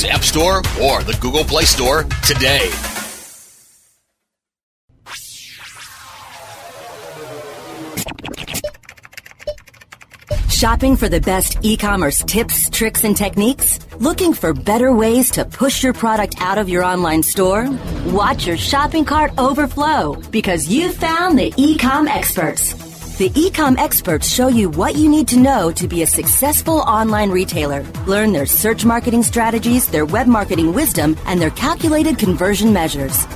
iTunes App Store or the Google Play Store today. Shopping for the best e commerce tips, tricks, and techniques? Looking for better ways to push your product out of your online store? Watch your shopping cart overflow because you found the e-com experts. The Ecom experts show you what you need to know to be a successful online retailer. Learn their search marketing strategies, their web marketing wisdom, and their calculated conversion measures.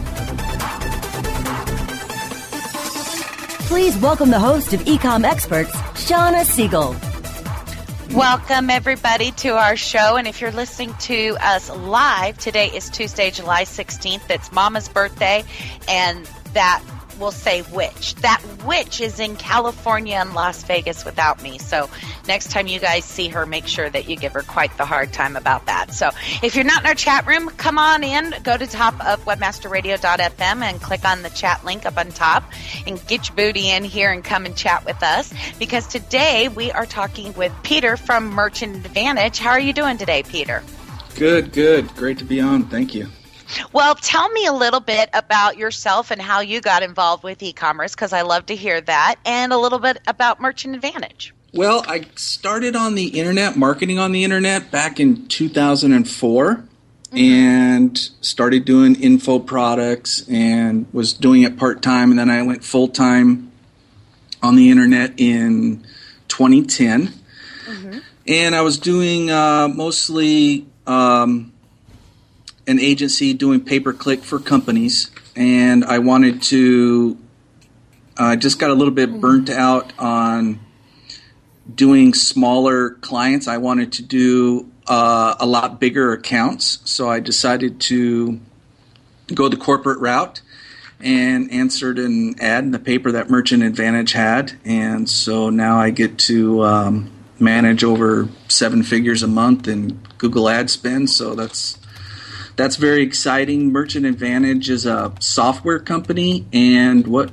Please welcome the host of Ecom Experts, Shauna Siegel. Welcome, everybody, to our show. And if you're listening to us live, today is Tuesday, July 16th. It's Mama's birthday, and that will say which. That witch is in California and Las Vegas without me. So next time you guys see her, make sure that you give her quite the hard time about that. So if you're not in our chat room, come on in, go to top of webmasterradio.fm and click on the chat link up on top and get your booty in here and come and chat with us because today we are talking with Peter from Merchant Advantage. How are you doing today, Peter? Good, good. Great to be on. Thank you. Well, tell me a little bit about yourself and how you got involved with e commerce because I love to hear that, and a little bit about Merchant Advantage. Well, I started on the internet, marketing on the internet back in 2004. Mm-hmm. And started doing info products and was doing it part time. And then I went full time on the internet in 2010. Mm-hmm. And I was doing uh, mostly um, an agency doing pay per click for companies, and I wanted to. I uh, just got a little bit burnt out on doing smaller clients. I wanted to do uh, a lot bigger accounts, so I decided to go the corporate route and answered an ad in the paper that Merchant Advantage had, and so now I get to um, manage over seven figures a month in Google ad spend. So that's that's very exciting. Merchant Advantage is a software company, and what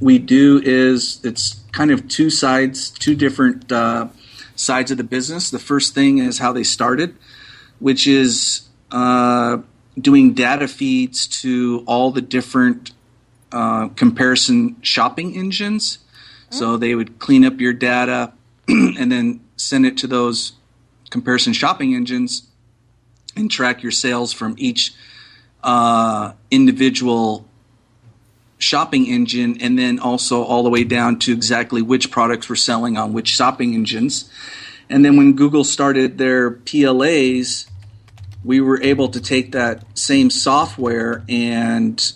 we do is it's kind of two sides, two different uh, sides of the business. The first thing is how they started, which is uh, doing data feeds to all the different uh, comparison shopping engines. So they would clean up your data and then send it to those comparison shopping engines and track your sales from each uh, individual shopping engine and then also all the way down to exactly which products were selling on which shopping engines. And then when Google started their PLAs, we were able to take that same software and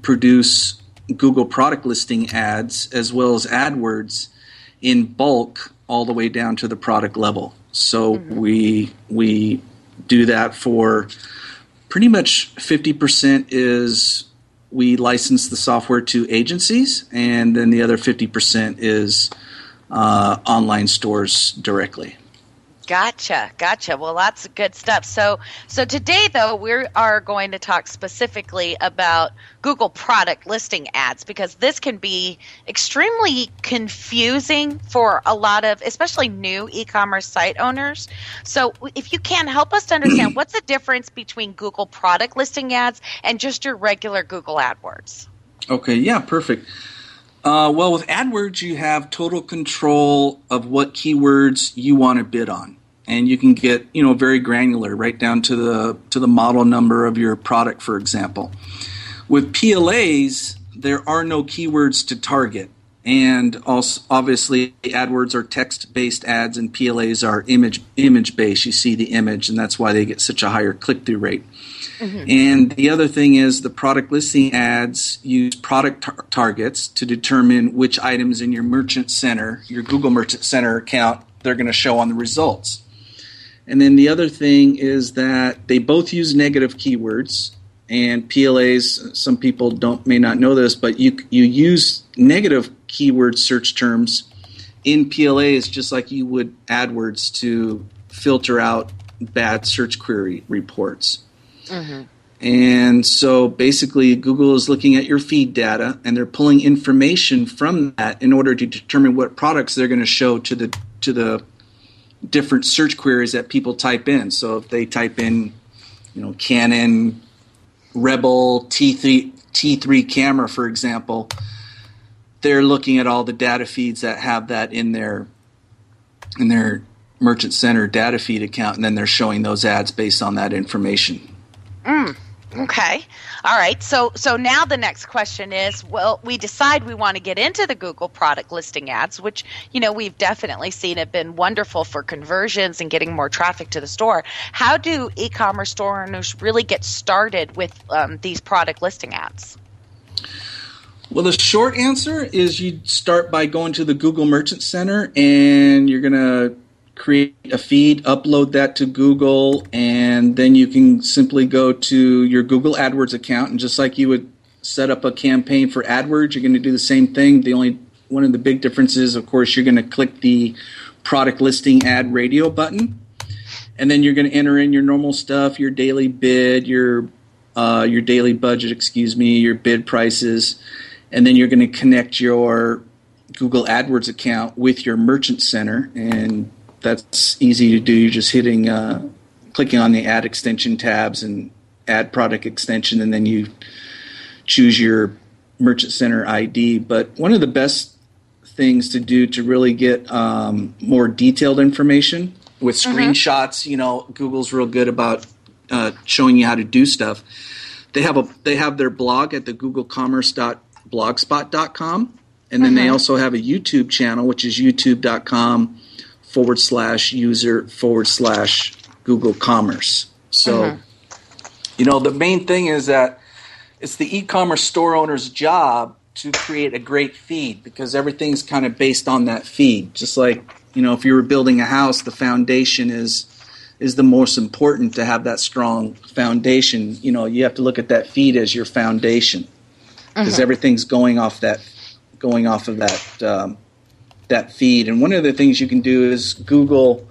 produce Google product listing ads as well as AdWords in bulk all the way down to the product level. So mm-hmm. we we do that for pretty much 50% is we license the software to agencies, and then the other 50% is uh, online stores directly. Gotcha, gotcha. Well, lots of good stuff. So, so today though, we are going to talk specifically about Google product listing ads because this can be extremely confusing for a lot of, especially new e-commerce site owners. So, if you can help us to understand what's the difference between Google product listing ads and just your regular Google AdWords. Okay, yeah, perfect. Uh, well, with AdWords, you have total control of what keywords you want to bid on, and you can get you know very granular, right down to the to the model number of your product, for example. With PLAs, there are no keywords to target, and also obviously AdWords are text-based ads, and PLAs are image image-based. You see the image, and that's why they get such a higher click-through rate. Mm-hmm. And the other thing is the product listing ads use product tar- targets to determine which items in your merchant center, your Google Merchant Center account, they're going to show on the results. And then the other thing is that they both use negative keywords and PLAs. Some people don't may not know this, but you you use negative keyword search terms in PLAs just like you would AdWords to filter out bad search query reports. Mm-hmm. And so basically, Google is looking at your feed data and they're pulling information from that in order to determine what products they're going to show to the to the different search queries that people type in. So if they type in, you know, Canon Rebel T3 T3 camera, for example, they're looking at all the data feeds that have that in their in their Merchant Center data feed account, and then they're showing those ads based on that information. Mm. Okay. All right. So so now the next question is, well, we decide we want to get into the Google product listing ads, which, you know, we've definitely seen it been wonderful for conversions and getting more traffic to the store. How do e-commerce store owners really get started with um, these product listing ads? Well, the short answer is you start by going to the Google Merchant Center and you're going to create a feed, upload that to Google, and then you can simply go to your Google AdWords account. And just like you would set up a campaign for AdWords, you're going to do the same thing. The only one of the big differences, of course, you're going to click the product listing ad radio button, and then you're going to enter in your normal stuff, your daily bid, your uh, your daily budget, excuse me, your bid prices, and then you're going to connect your Google AdWords account with your Merchant Center and that's easy to do. You're just hitting, uh, clicking on the add extension tabs and add product extension, and then you choose your Merchant Center ID. But one of the best things to do to really get um, more detailed information with mm-hmm. screenshots, you know, Google's real good about uh, showing you how to do stuff. They have a they have their blog at the googlecommerce.blogspot.com and then mm-hmm. they also have a YouTube channel which is youtube.com forward slash user forward slash Google Commerce. So, mm-hmm. you know, the main thing is that it's the e commerce store owner's job to create a great feed because everything's kind of based on that feed. Just like, you know, if you were building a house, the foundation is is the most important to have that strong foundation. You know, you have to look at that feed as your foundation because mm-hmm. everything's going off that going off of that um, that feed. And one of the things you can do is Google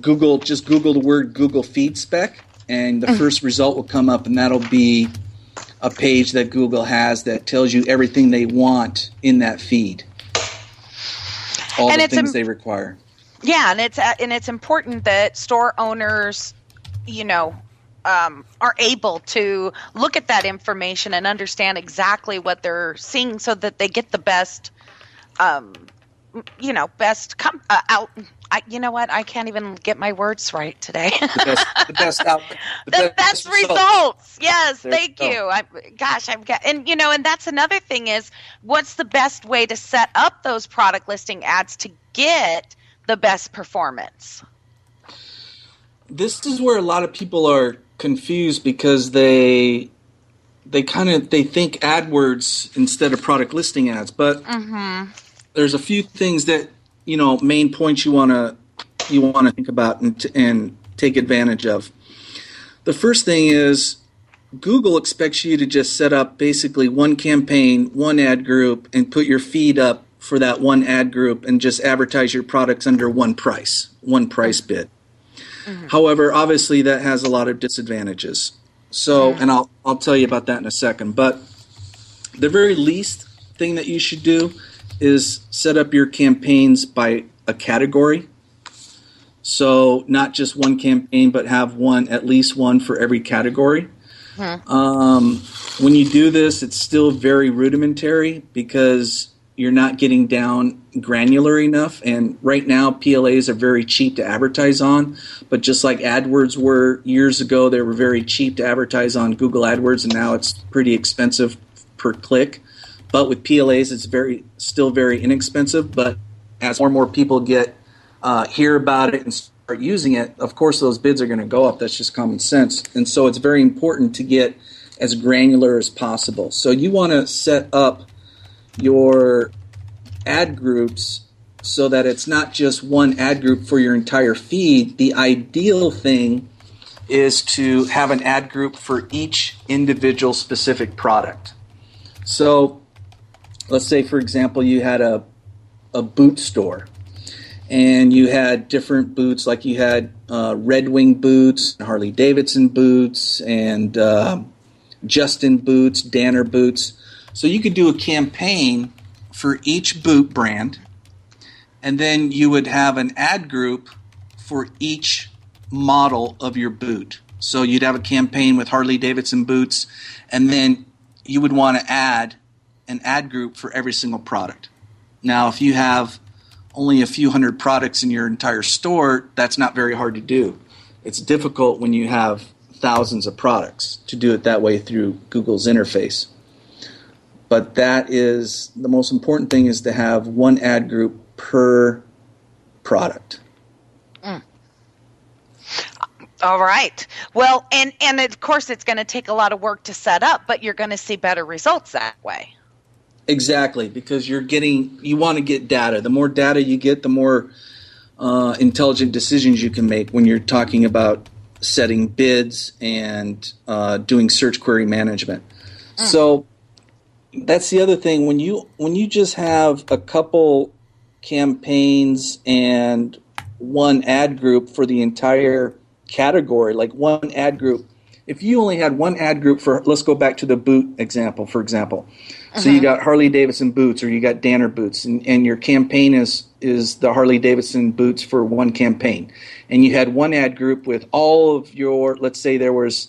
Google just Google the word Google Feed Spec, and the mm-hmm. first result will come up, and that'll be a page that Google has that tells you everything they want in that feed, all and the things Im- they require. Yeah, and it's uh, and it's important that store owners, you know, um, are able to look at that information and understand exactly what they're seeing, so that they get the best um, you know, best come uh, out. I, you know what? I can't even get my words right today. the best, the best out. The, the best, best, results. Yes, there thank you. I, gosh, I've got, and you know, and that's another thing is, what's the best way to set up those product listing ads to get the best performance? This is where a lot of people are confused because they they kind of they think AdWords instead of product listing ads, but. Mm-hmm there's a few things that you know main points you want to you want to think about and, and take advantage of. The first thing is Google expects you to just set up basically one campaign, one ad group, and put your feed up for that one ad group and just advertise your products under one price, one price bid. Mm-hmm. However, obviously that has a lot of disadvantages. So, and I'll I'll tell you about that in a second. But the very least thing that you should do is set up your campaigns by a category. So not just one campaign, but have one at least one for every category. Hmm. Um, when you do this, it's still very rudimentary because you're not getting down granular enough. And right now, PLAs are very cheap to advertise on. But just like AdWords were years ago, they were very cheap to advertise on Google AdWords, and now it's pretty expensive per click. But with PLAs, it's very still very inexpensive. But as more and more people get uh, hear about it and start using it, of course those bids are going to go up. That's just common sense. And so it's very important to get as granular as possible. So you want to set up your ad groups so that it's not just one ad group for your entire feed. The ideal thing is to have an ad group for each individual specific product. So let's say, for example, you had a, a boot store and you had different boots, like you had uh, Red Wing boots, Harley Davidson boots, and uh, Justin boots, Danner boots. So you could do a campaign for each boot brand, and then you would have an ad group for each model of your boot. So you'd have a campaign with Harley Davidson boots, and then you would want to add an ad group for every single product. Now, if you have only a few hundred products in your entire store, that's not very hard to do. It's difficult when you have thousands of products to do it that way through Google's interface. But that is the most important thing is to have one ad group per product. Mm. All right. Well, and and of course it's going to take a lot of work to set up, but you're going to see better results that way. Exactly, because you're getting you want to get data. The more data you get, the more uh, intelligent decisions you can make when you're talking about setting bids and uh, doing search query management. Mm. So that's the other thing when you when you just have a couple campaigns and one ad group for the entire category, like one ad group. If you only had one ad group for, let's go back to the boot example, for example. So you uh-huh. got Harley Davidson boots, or you got Danner boots, and, and your campaign is is the Harley Davidson boots for one campaign, and you had one ad group with all of your, let's say there was,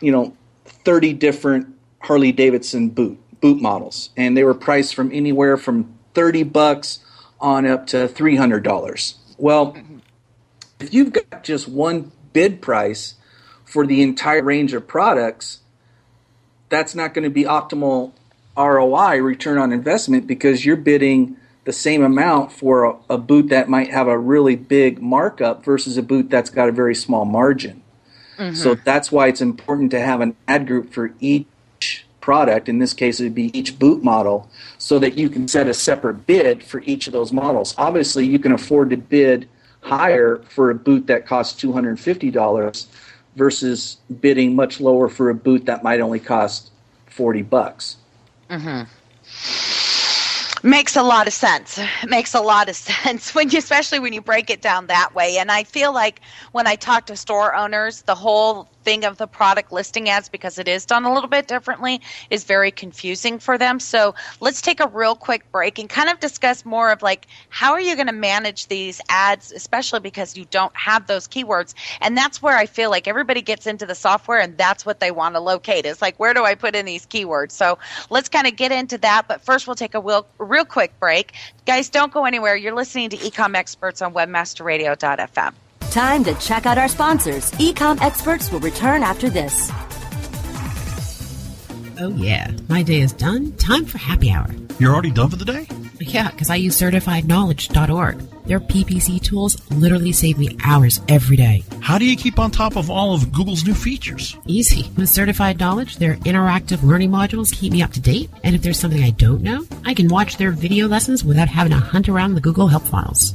you know, thirty different Harley Davidson boot boot models, and they were priced from anywhere from thirty bucks on up to three hundred dollars. Well, if you've got just one bid price for the entire range of products, that's not going to be optimal ROI, return on investment, because you're bidding the same amount for a, a, boot that might have a really big markup versus a boot that's got a very small margin. Mm-hmm. So that's why it's important to have an ad group for each product. In this case, it would be each boot model, so that you can set a separate bid for each of those models. Obviously, you can afford to bid higher for a boot that costs $250 versus bidding much lower for a boot that might only cost 40 bucks. Mm-hmm. Makes a lot of sense. makes a lot of sense when you, especially when you break it down that way. And I feel like when I talk to store owners, the whole thing of the product listing ads because it is done a little bit differently is very confusing for them. So let's take a real quick break and kind of discuss more of like how are you going to manage these ads, especially because you don't have those keywords. And that's where I feel like everybody gets into the software and that's what they want to locate. It's like where do I put in these keywords? So let's kind of get into that. But first we'll take a real, real quick break. Guys, don't go anywhere. You're listening to Ecom Experts on WebmasterRadio.fm. Time to check out our sponsors. Ecom experts will return after this. Oh, yeah. My day is done. Time for happy hour. You're already done for the day? Yeah, because I use certifiedknowledge.org. Their PPC tools literally save me hours every day. How do you keep on top of all of Google's new features? Easy. With Certified Knowledge, their interactive learning modules keep me up to date. And if there's something I don't know, I can watch their video lessons without having to hunt around the Google Help files.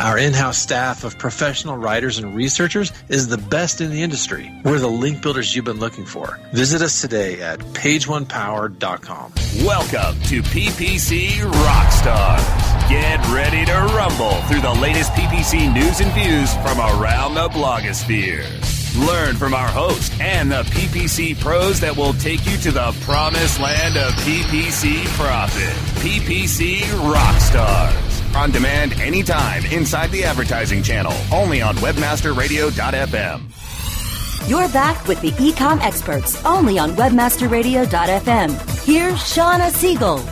Our in house staff of professional writers and researchers is the best in the industry. We're the link builders you've been looking for. Visit us today at pageonepower.com. Welcome to PPC Rockstars. Get ready to rumble through the latest PPC news and views from around the blogosphere. Learn from our host and the PPC pros that will take you to the promised land of PPC profit. PPC Rockstars. On demand anytime inside the advertising channel. Only on webmasterradio.fm. You're back with the ecom experts only on webmasterradio.fm. Here's Shauna Siegel.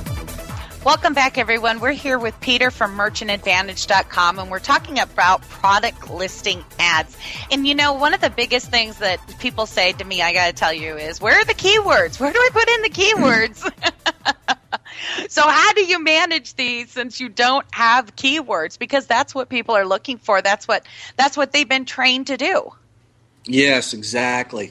Welcome back, everyone. We're here with Peter from merchantadvantage.com, and we're talking about product listing ads. And you know, one of the biggest things that people say to me, I got to tell you, is where are the keywords? Where do I put in the keywords? so, how do you manage these since you don't have keywords? Because that's what people are looking for. That's what that's what they've been trained to do. Yes, exactly.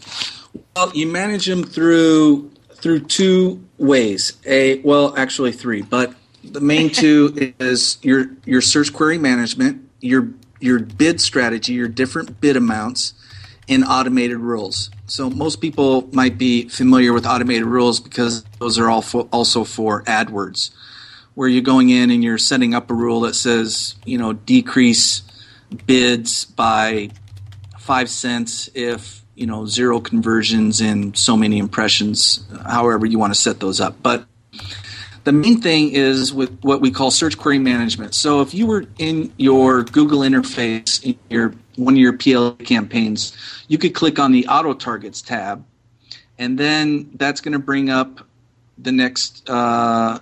Well, you manage them through through two ways. A well, actually three, but the main two is your your search query management, your your bid strategy, your different bid amounts, and automated rules. So most people might be familiar with automated rules because those are all for, also for AdWords, where you're going in and you're setting up a rule that says you know decrease bids by five cents if you know zero conversions and so many impressions however you want to set those up but the main thing is with what we call search query management so if you were in your google interface in your one of your pla campaigns you could click on the auto targets tab and then that's going to bring up the next uh,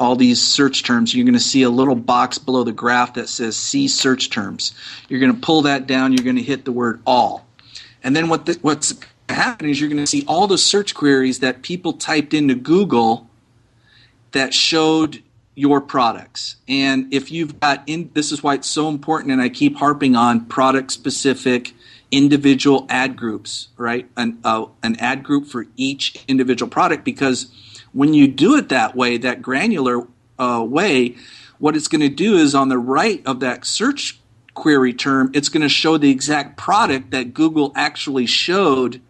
all these search terms. You're going to see a little box below the graph that says see search terms. You're going to pull that down you're going to hit the word all. And then what the, what's happening is you're going to see all the search queries that people typed into Google that showed your products. And if you've got in this is why it's so important and I keep harping on product specific individual ad groups, right? An uh, an ad group for each individual product because when you do it that way, that granular uh, way, what it's going to do is on the right of that search query term, it's going to show the exact product that Google actually showed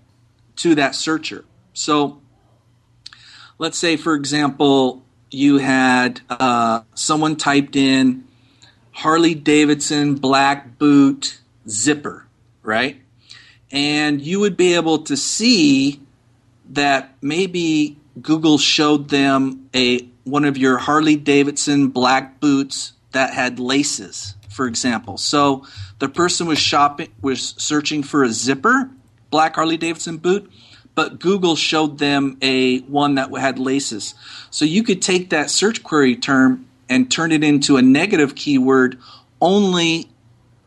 to that searcher. So let's say, for example, you had uh, someone typed in Harley Davidson black boot zipper, right? And you would be able to see that maybe Google showed them a one of your Harley Davidson black boots that had laces for example. So the person was shopping was searching for a zipper, black Harley Davidson boot, but Google showed them a one that had laces. So you could take that search query term and turn it into a negative keyword only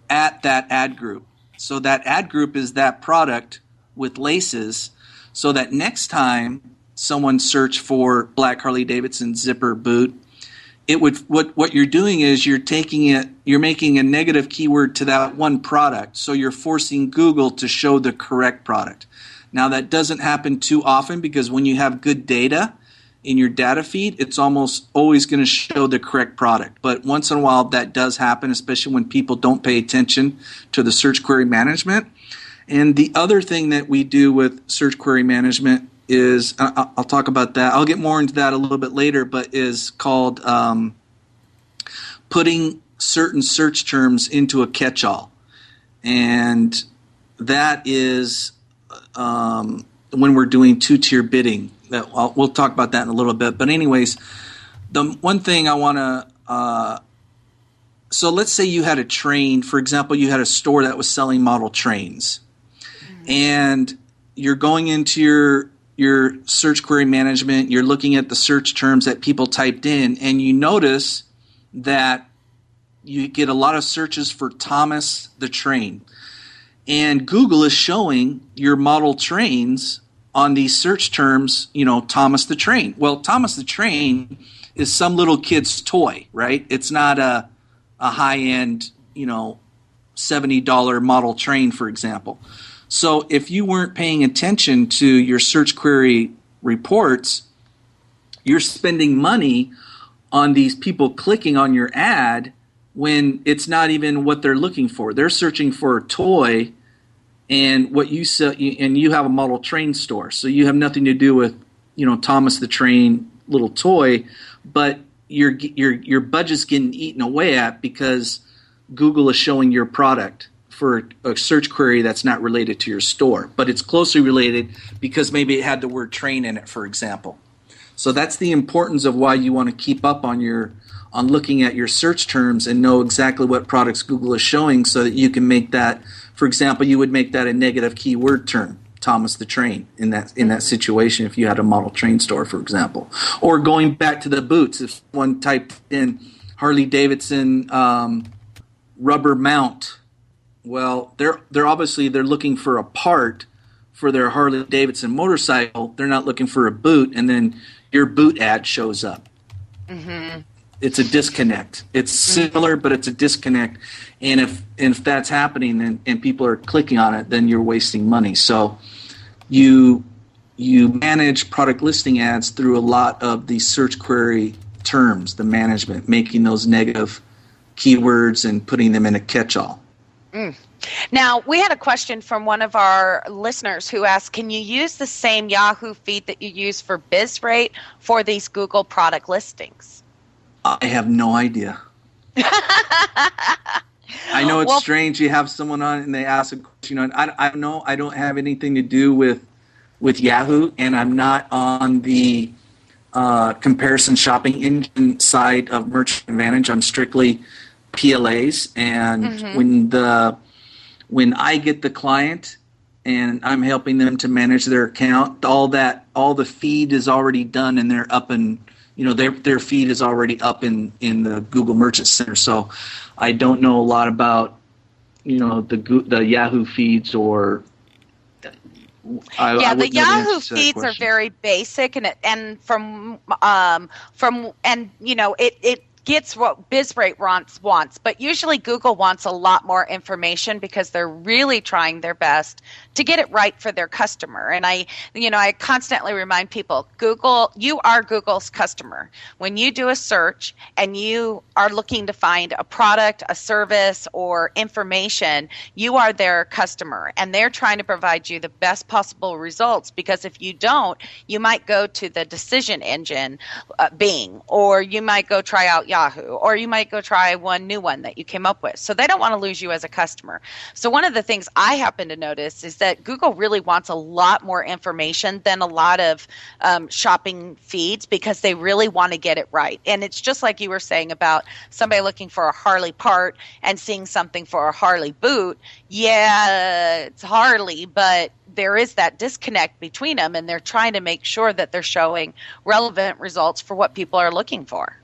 at that ad group. So that ad group is that product with laces so that next time someone search for black Harley Davidson zipper boot, it would what what you're doing is you're taking it you're making a negative keyword to that one product so you're forcing google to show the correct product now that doesn't happen too often because when you have good data in your data feed it's almost always going to show the correct product. But once in a while that does happen especially when people don't pay attention to the search query management. And the other thing that we do with search query management is I'll talk about that. I'll get more into that a little bit later, but is called um, putting certain search terms into a catch-all, and that is um, when we're doing two-tier bidding. That I'll, we'll talk about that in a little bit. But anyways, the one thing I want to uh, so let's say you had a train, for example, you had a store that was selling model trains, mm-hmm. and you're going into your your search query management, you're looking at the search terms that people typed in, and you notice that you get a lot of searches for Thomas the train. And Google is showing your model trains on these search terms, you know, Thomas the train. Well, Thomas the train is some little kid's toy, right? It's not a, a high end, you know, $70 model train, for example. So if you weren't paying attention to your search query reports, you're spending money on these people clicking on your ad when it's not even what they're looking for. They're searching for a toy and what you sell and you have a model train store. So you have nothing to do with, you know, Thomas the Train little toy, but your your your budget's getting eaten away at because Google is showing your product for a search query that's not related to your store, but it's closely related because maybe it had the word train in it, for example. So that's the importance of why you want to keep up on your on looking at your search terms and know exactly what products Google is showing so that you can make that for example, you would make that a negative keyword term. Thomas the Train in that in that situation if you had a model train store, for example, or going back to the boots, if one typed in Harley Davidson um, rubber mount, well, they're they're obviously they're looking for a part for their Harley Davidson motorcycle. They're not looking for a boot, and then your boot ad shows up. Mm-hmm. It's a disconnect. It's similar, but it's a disconnect. And if and if that's happening and, and people are clicking on it, then you're wasting money. So you you manage product listing ads through a lot of the search query terms, the management, making those negative keywords and putting them in a catch-all. Mm. Now, we had a question from one of our listeners who asked Can you use the same Yahoo feed that you use for BizRate for these Google product listings? I have no idea. I know it's well, strange. You have someone on and they ask a question. Know, I, I know I don't have anything to do with with Yahoo, and I'm not on the uh, comparison shopping engine side of Merchant Advantage. I'm strictly PLAs, and mm-hmm. when the when I get the client and I'm helping them to manage their account, all that all the feed is already done, and they're up and you know their their feed is already up in in the Google Merchant Center. So I don't know a lot about you know the the Yahoo feeds or. I, yeah, I the Yahoo feeds are very basic, and it, and from um from and you know it it gets what BizRate wants, wants, but usually Google wants a lot more information because they're really trying their best to get it right for their customer. And I, you know, I constantly remind people, Google, you are Google's customer. When you do a search and you are looking to find a product, a service, or information, you are their customer, and they're trying to provide you the best possible results. Because if you don't, you might go to the decision engine, uh, Bing, or you might go try out Yahoo, or you might go try one new one that you came up with. So they don't want to lose you as a customer. So one of the things I happen to notice is that Google really wants a lot more information than a lot of um, shopping feeds because they really want to get it right. And it's just like you were saying about somebody looking for a Harley part and seeing something for a Harley boot. Yeah, it's Harley, but there is that disconnect between them and they're trying to make sure that they're showing relevant results for what people are looking for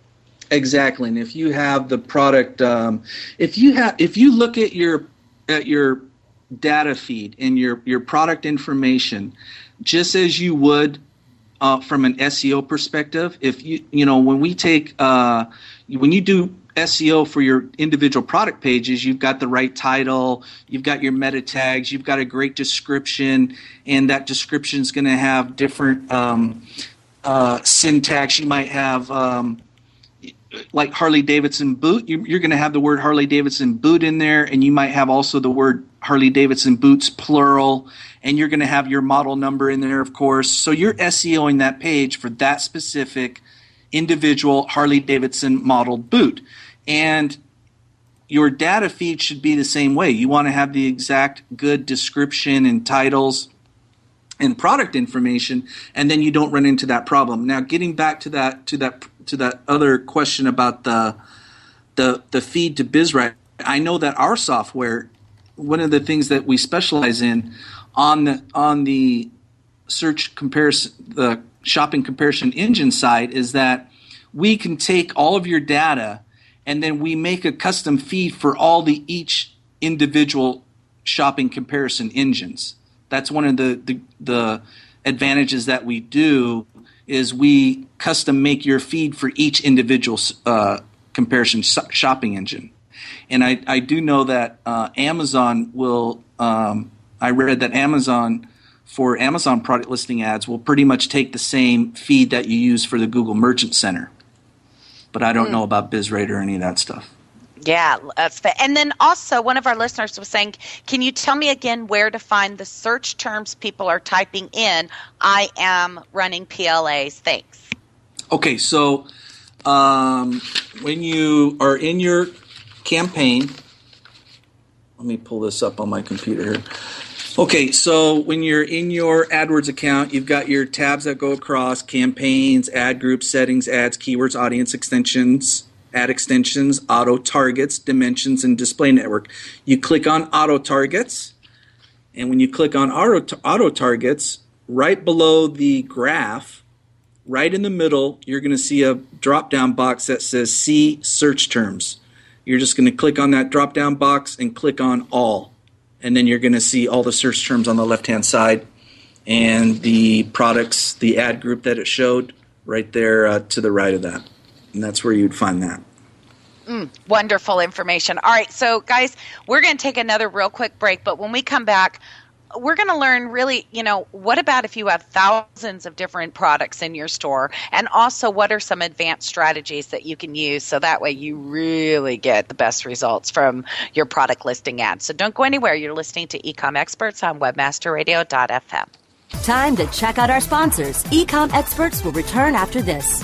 Exactly, and if you have the product, um, if you have, if you look at your at your data feed and your your product information, just as you would uh, from an SEO perspective, if you you know when we take uh, when you do SEO for your individual product pages, you've got the right title, you've got your meta tags, you've got a great description, and that description is going to have different um, uh, syntax. You might have um, like Harley Davidson boot, you, are going to have the word Harley Davidson boot in there, and you might have also the word Harley Davidson boots plural, and you're going to have your model number in there, of course. So you're SEOing that page for that specific individual Harley Davidson modeled boot. And your data feed should be the same way. You want to have the exact good description and titles and product information, and then you don't run into that problem. Now, getting back to that to that to that other question about the the the feed to BizRate, I know that our software, one of the things that we specialize in on the on the search comparison the shopping comparison engine side is that we can take all of your data and then we make a custom feed for all the each individual shopping comparison engines. That's one of the, the, the advantages that we do is we custom make your feed for each individual uh, comparison shopping engine And I, I do know that uh, Amazon will. Um, I read that Amazon for Amazon product listing ads will pretty much take the same feed that you use for the Google Merchant Center. But I don't Mm. know about BizRate or any of that stuff. Yeah, that's fa- and then also one of our listeners was saying, "Can you tell me again where to find the search terms people are typing in? I am running PLAs. Thanks." Okay, so um, when you are in your campaign, let me pull this up on my computer here. Okay, so when you're in your AdWords account, you've got your tabs that go across campaigns, ad groups, settings, ads, keywords, audience extensions, ad extensions, auto targets, dimensions, and display network. You click on auto targets, and when you click on auto, auto targets, right below the graph, right in the middle, you're going to see a drop down box that says See Search Terms. You're just going to click on that drop down box and click on All. And then you're going to see all the search terms on the left hand side and the products, the ad group that it showed right there uh, to the right of that. And that's where you'd find that. Mm, wonderful information. All right, so guys, we're going to take another real quick break, but when we come back, we're going to learn really, you know, what about if you have thousands of different products in your store? And also, what are some advanced strategies that you can use so that way you really get the best results from your product listing ads? So don't go anywhere. You're listening to Ecom Experts on webmasterradio.fm. Time to check out our sponsors. Ecom experts will return after this.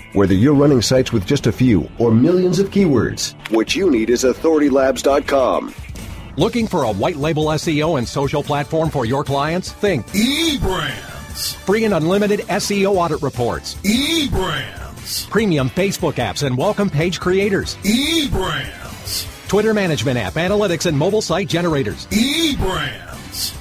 Whether you're running sites with just a few or millions of keywords, what you need is authoritylabs.com. Looking for a white label SEO and social platform for your clients? Think eBrandz. Free and unlimited SEO audit reports. eBrandz. Premium Facebook apps and welcome page creators. eBrandz. Twitter management app, analytics, and mobile site generators. eBrandz.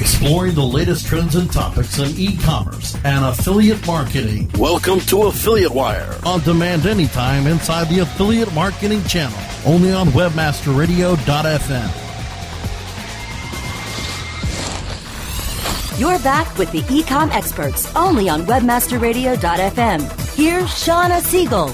Exploring the latest trends and topics in e-commerce and affiliate marketing. Welcome to Affiliate Wire. On demand anytime inside the affiliate marketing channel. Only on webmasterradio.fm. You're back with the Ecom experts only on webmasterradio.fm. Here's Shauna Siegel.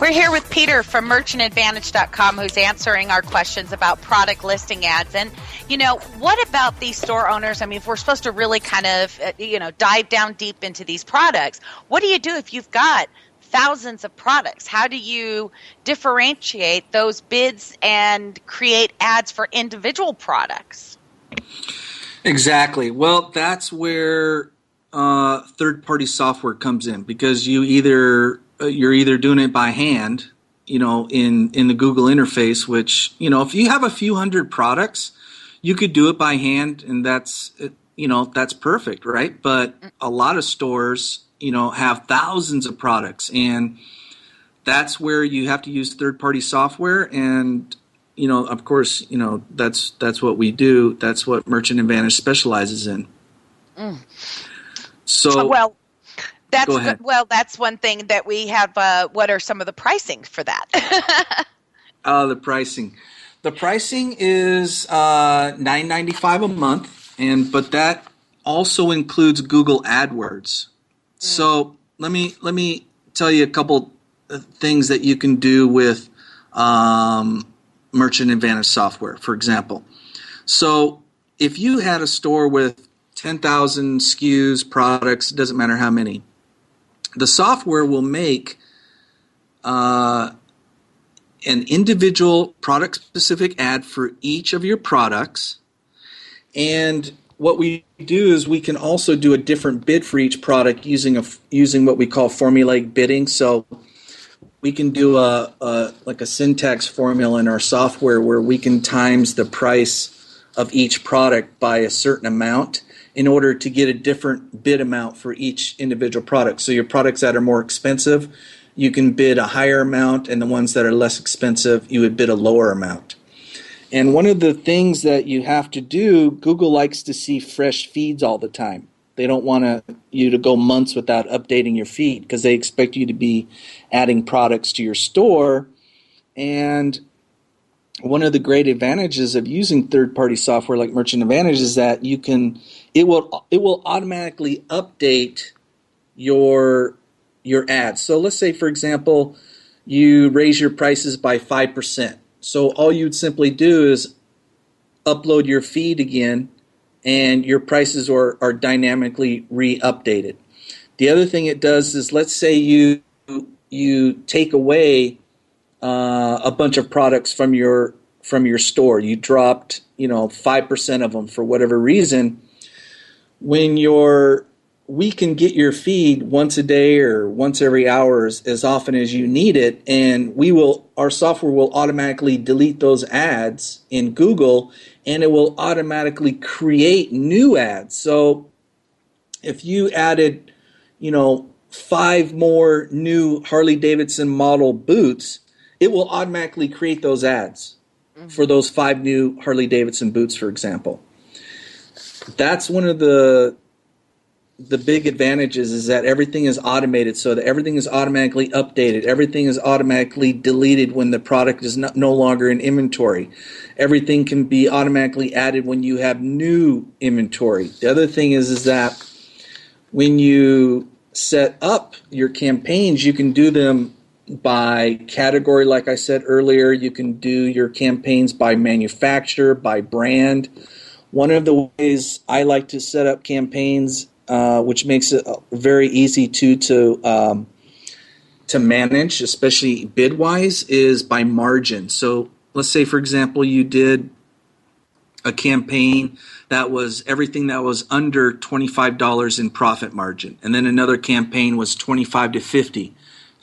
We're here with Peter from merchantadvantage.com who's answering our questions about product listing ads. And, you know, what about these store owners? I mean, if we're supposed to really kind of, uh, you know, dive down deep into these products, what do you do if you've got thousands of products? How do you differentiate those bids and create ads for individual products? Exactly. Well, that's where uh, third-party software comes in because you either uh, you're either doing it by hand, you know, in in the Google interface, which you know, if you have a few hundred products, you could do it by hand, and that's you know that's perfect, right? But a lot of stores, you know, have thousands of products, and that's where you have to use third-party software and you know, of course, you know that's that's what we do. That's what Merchant Advantage specializes in. Mm. So well, that's Go ahead. good. well, that's one thing that we have. Uh, what are some of the pricing for that? Uh, the pricing. The pricing is uh, nine ninety five a month, and but that also includes Google AdWords. So let me let me tell you a couple of things that you can do with um, Merchant Advantage software. For example, so if you had a store with ten thousand SKUs, products, it doesn't matter how many, the software will make uh, an individual product specific ad for each of your products. And what we do is we can also do a different bid for each product using a using what we call formulaic bidding. So we can do a, a like a syntax formula in our software where we can times the price of each product by a certain amount in order to get a different bid amount for each individual product. So your products that are more expensive, you can bid a higher amount, and the ones that are less expensive, you would bid a lower amount. And one of the things that you have to do, Google likes to see fresh feeds all the time. They don't want to, you to go months without updating your feed because they expect you to be adding products to your store. And one of the great advantages of using third-party software like Merchant Advantage is that you can it will it will automatically update your your ads. So let's say for example you raise your prices by 5%. So all you'd simply do is upload your feed again and your prices are, are dynamically re-updated. The other thing it does is let's say you you take away uh, a bunch of products from your from your store. You dropped, you know, five percent of them for whatever reason. When your we can get your feed once a day or once every hour as, as often as you need it, and we will our software will automatically delete those ads in Google, and it will automatically create new ads. So if you added, you know, five more new Harley Davidson model boots, it will automatically create those ads mm-hmm. for those five new Harley Davidson boots, for example. That's one of the the big advantages is that everything is automated so that everything is automatically updated. Everything is automatically deleted when the product is no, no longer in inventory. Everything can be automatically added when you have new inventory. The other thing is is that when you set up your campaigns you can do them by category. Like i said earlier you can do your campaigns by manufacturer by brand. One of the ways i like to set up campaigns uh, which makes it very easy to to um, to manage, especially bid wise, is by margin. So let's say, for example, you did a campaign that was everything that was under twenty five dollars in profit margin, and then another campaign was twenty five to fifty.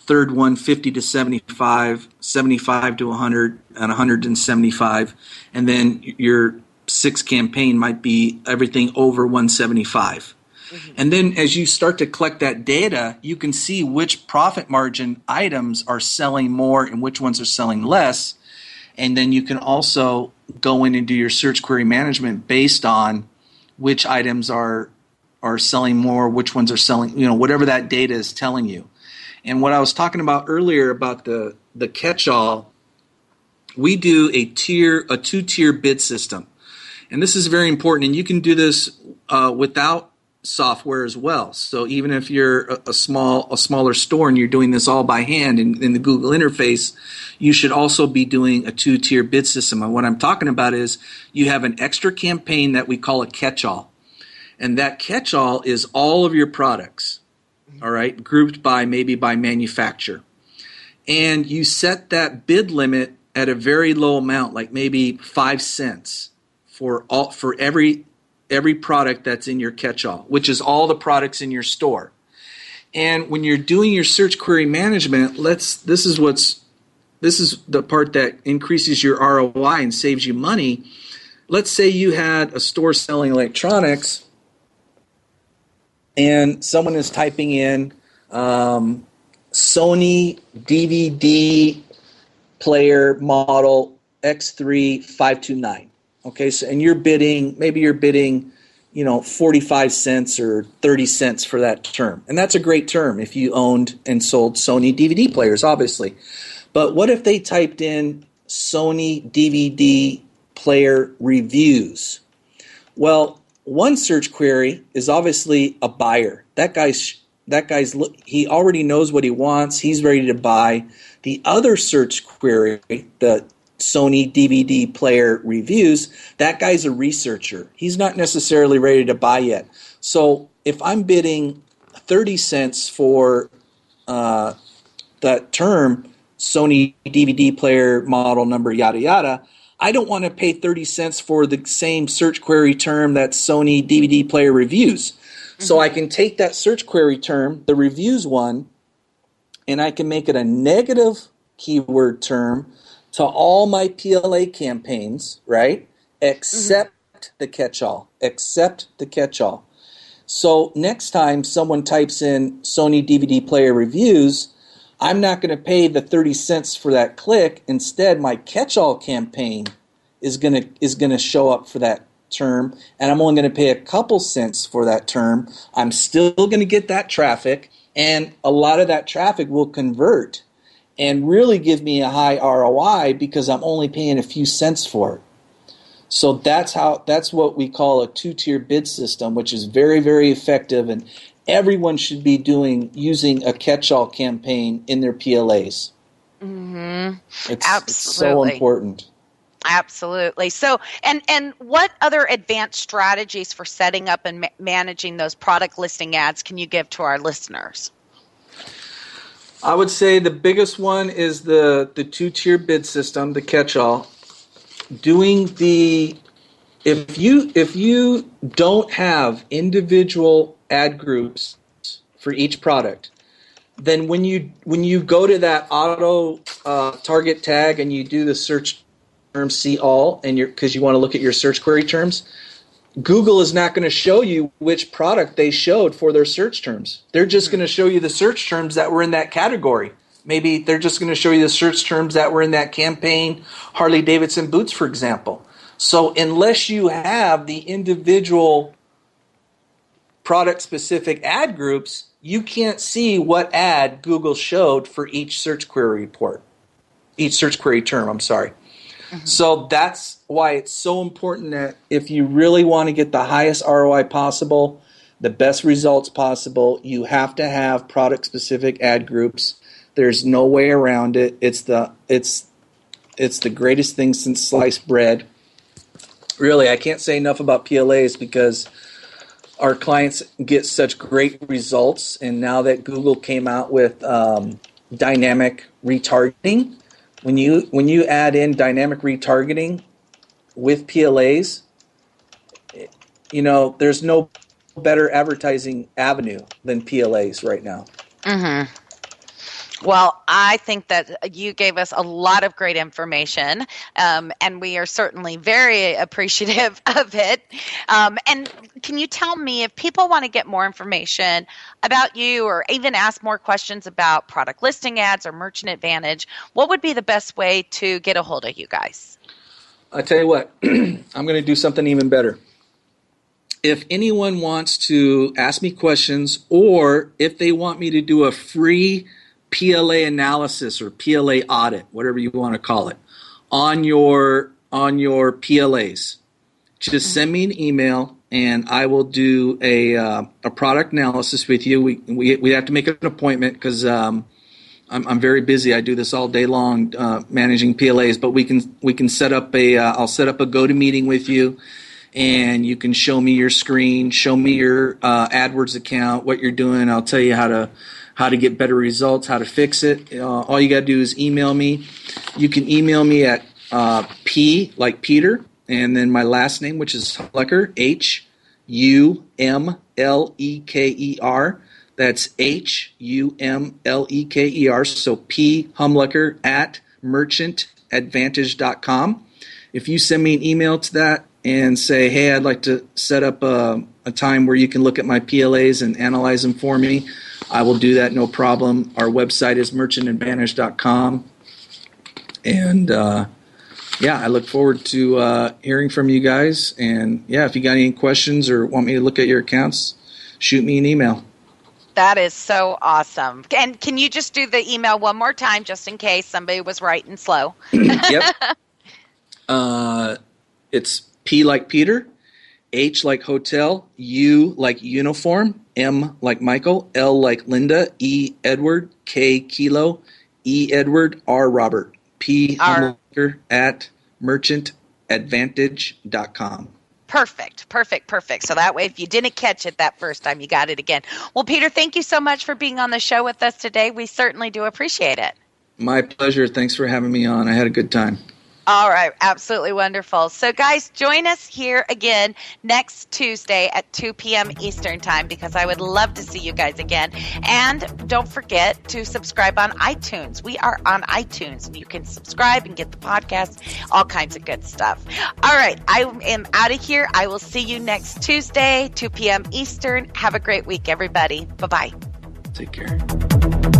Third one, 50 to 75, 75 to 100, and 175. And then your sixth campaign might be everything over 175. And then as you start to collect that data, you can see which profit margin items are selling more and which ones are selling less. And then you can also go in and do your search query management based on which items are are selling more, which ones are selling, you know, whatever that data is telling you. And what I was talking about earlier about the the catch-all, we do a tier a two-tier bid system. And this is very important and you can do this uh, without software as well. So even if you're a, a, small a smaller store and you're doing this all by hand in, in the Google interface, you should also be doing a two tier bid system. And what I'm talking about is you have an extra campaign that we call a catch all, and that catch all is all of your products, mm-hmm. all right, grouped by maybe by manufacturer, and you set that bid limit at a very low amount, like maybe five cents for all for every every product that's in your catch-all, which is all the products in your store. And when you're doing your search query management, let's this is what's this is the part that increases your ROI and saves you money. Let's say you had a store selling electronics and someone is typing in um, Sony DVD player model X3 529. Okay, so and you're bidding, maybe you're bidding, you know, 45 cents or 30 cents for that term. And that's a great term if you owned and sold Sony DVD players, obviously. But what if they typed in Sony DVD player reviews? Well, one search query is obviously a buyer. That guy's that guy's he already knows what he wants. He's ready to buy. The other search query, the Sony DVD player reviews, that guy's a researcher. He's not necessarily ready to buy yet. So if I'm bidding 30 cents for uh, that term, Sony DVD player model number, yada, yada, I don't want to pay 30 cents for the same search query term that Sony DVD player reviews. Mm-hmm. So I can take that search query term, the reviews one, and I can make it a negative keyword term to all my PLA campaigns, right? Except mm-hmm. the catch all. Except the catch all. So next time someone types in Sony DVD player reviews, I'm not going to pay the 30 cents for that click. Instead, my catch all campaign is going to is going to show up for that term and I'm only going to pay a couple cents for that term. I'm still going to get that traffic and a lot of that traffic will convert and really give me a high ROI because I'm only paying a few cents for it. So that's how that's what we call a two-tier bid system, which is very very effective and everyone should be doing using a catch-all campaign in their PLAs. Mm-hmm. It's, Absolutely. it's so important. Absolutely. So, and and what other advanced strategies for setting up and ma- managing those product listing ads can you give to our listeners? I would say the biggest one is the the two tier bid system, the catch all. Doing the if you if you don't have individual ad groups for each product, then when you when you go to that auto uh, target tag and you do the search term see all and you're because you want to look at your search query terms, Google is not going to show you which product they showed for their search terms. They're just going to show you the search terms that were in that category. Maybe they're just going to show you the search terms that were in that campaign, Harley Davidson boots, for example. So, unless you have the individual product specific ad groups, you can't see what ad Google showed for each search query report, each search query term, I'm sorry. Mm-hmm. So that's why it's so important that if you really want to get the highest ROI possible, the best results possible, you have to have product specific ad groups. There's no way around it. It's the it's it's the greatest thing since sliced bread. Really, I can't say enough about PLAs because our clients get such great results. And now that Google came out with um, dynamic retargeting, when you when you add in dynamic retargeting with PLAs, you know, there's no better advertising avenue than PLAs right now. Mm-hmm. Well, I think that you gave us a lot of great information, um, and we are certainly very appreciative of it. Um, and can you tell me if people want to get more information about you or even ask more questions about product listing ads or merchant advantage, what would be the best way to get a hold of you guys? I tell you what, I'm going to do something even better. If anyone wants to ask me questions or if they want me to do a free PLA analysis or PLA audit, whatever you want to call it, on your on your PLAs. Just send me an email and I will do a uh, a product analysis with you. We we we have to make an appointment because um, I'm I'm very busy. I do this all day long uh, managing PLAs, but we can we can set up a uh, I'll set up a go to meeting with you. And you can show me your screen, show me your uh, AdWords account, what you're doing. I'll tell you how to how to get better results, how to fix it. Uh, all you got to do is email me. You can email me at uh, P, like Peter, and then my last name, which is Humleker, H U M L E K E R. That's H U M L E K E R. So P Humleker at merchantadvantage.com. If you send me an email to that and say, hey, I'd like to set up a, a time where you can look at my PLAs and analyze them for me, I will do that no problem. Our website is merchantadvantage.com. And uh, yeah, I look forward to uh, hearing from you guys. And yeah, if you got any questions or want me to look at your accounts, shoot me an email. That is so awesome. And can you just do the email one more time just in case somebody was writing slow? yep. Uh, it's P like Peter, H like hotel, U like uniform, M like Michael, L like Linda, E Edward, K kilo, E Edward, R Robert, P R. at merchantadvantage.com. Perfect, perfect, perfect. So that way, if you didn't catch it that first time, you got it again. Well, Peter, thank you so much for being on the show with us today. We certainly do appreciate it. My pleasure. Thanks for having me on. I had a good time. All right, absolutely wonderful. So, guys, join us here again next Tuesday at 2 p.m. Eastern Time because I would love to see you guys again. And don't forget to subscribe on iTunes. We are on iTunes, and you can subscribe and get the podcast, all kinds of good stuff. All right, I am out of here. I will see you next Tuesday, 2 p.m. Eastern. Have a great week, everybody. Bye bye. Take care.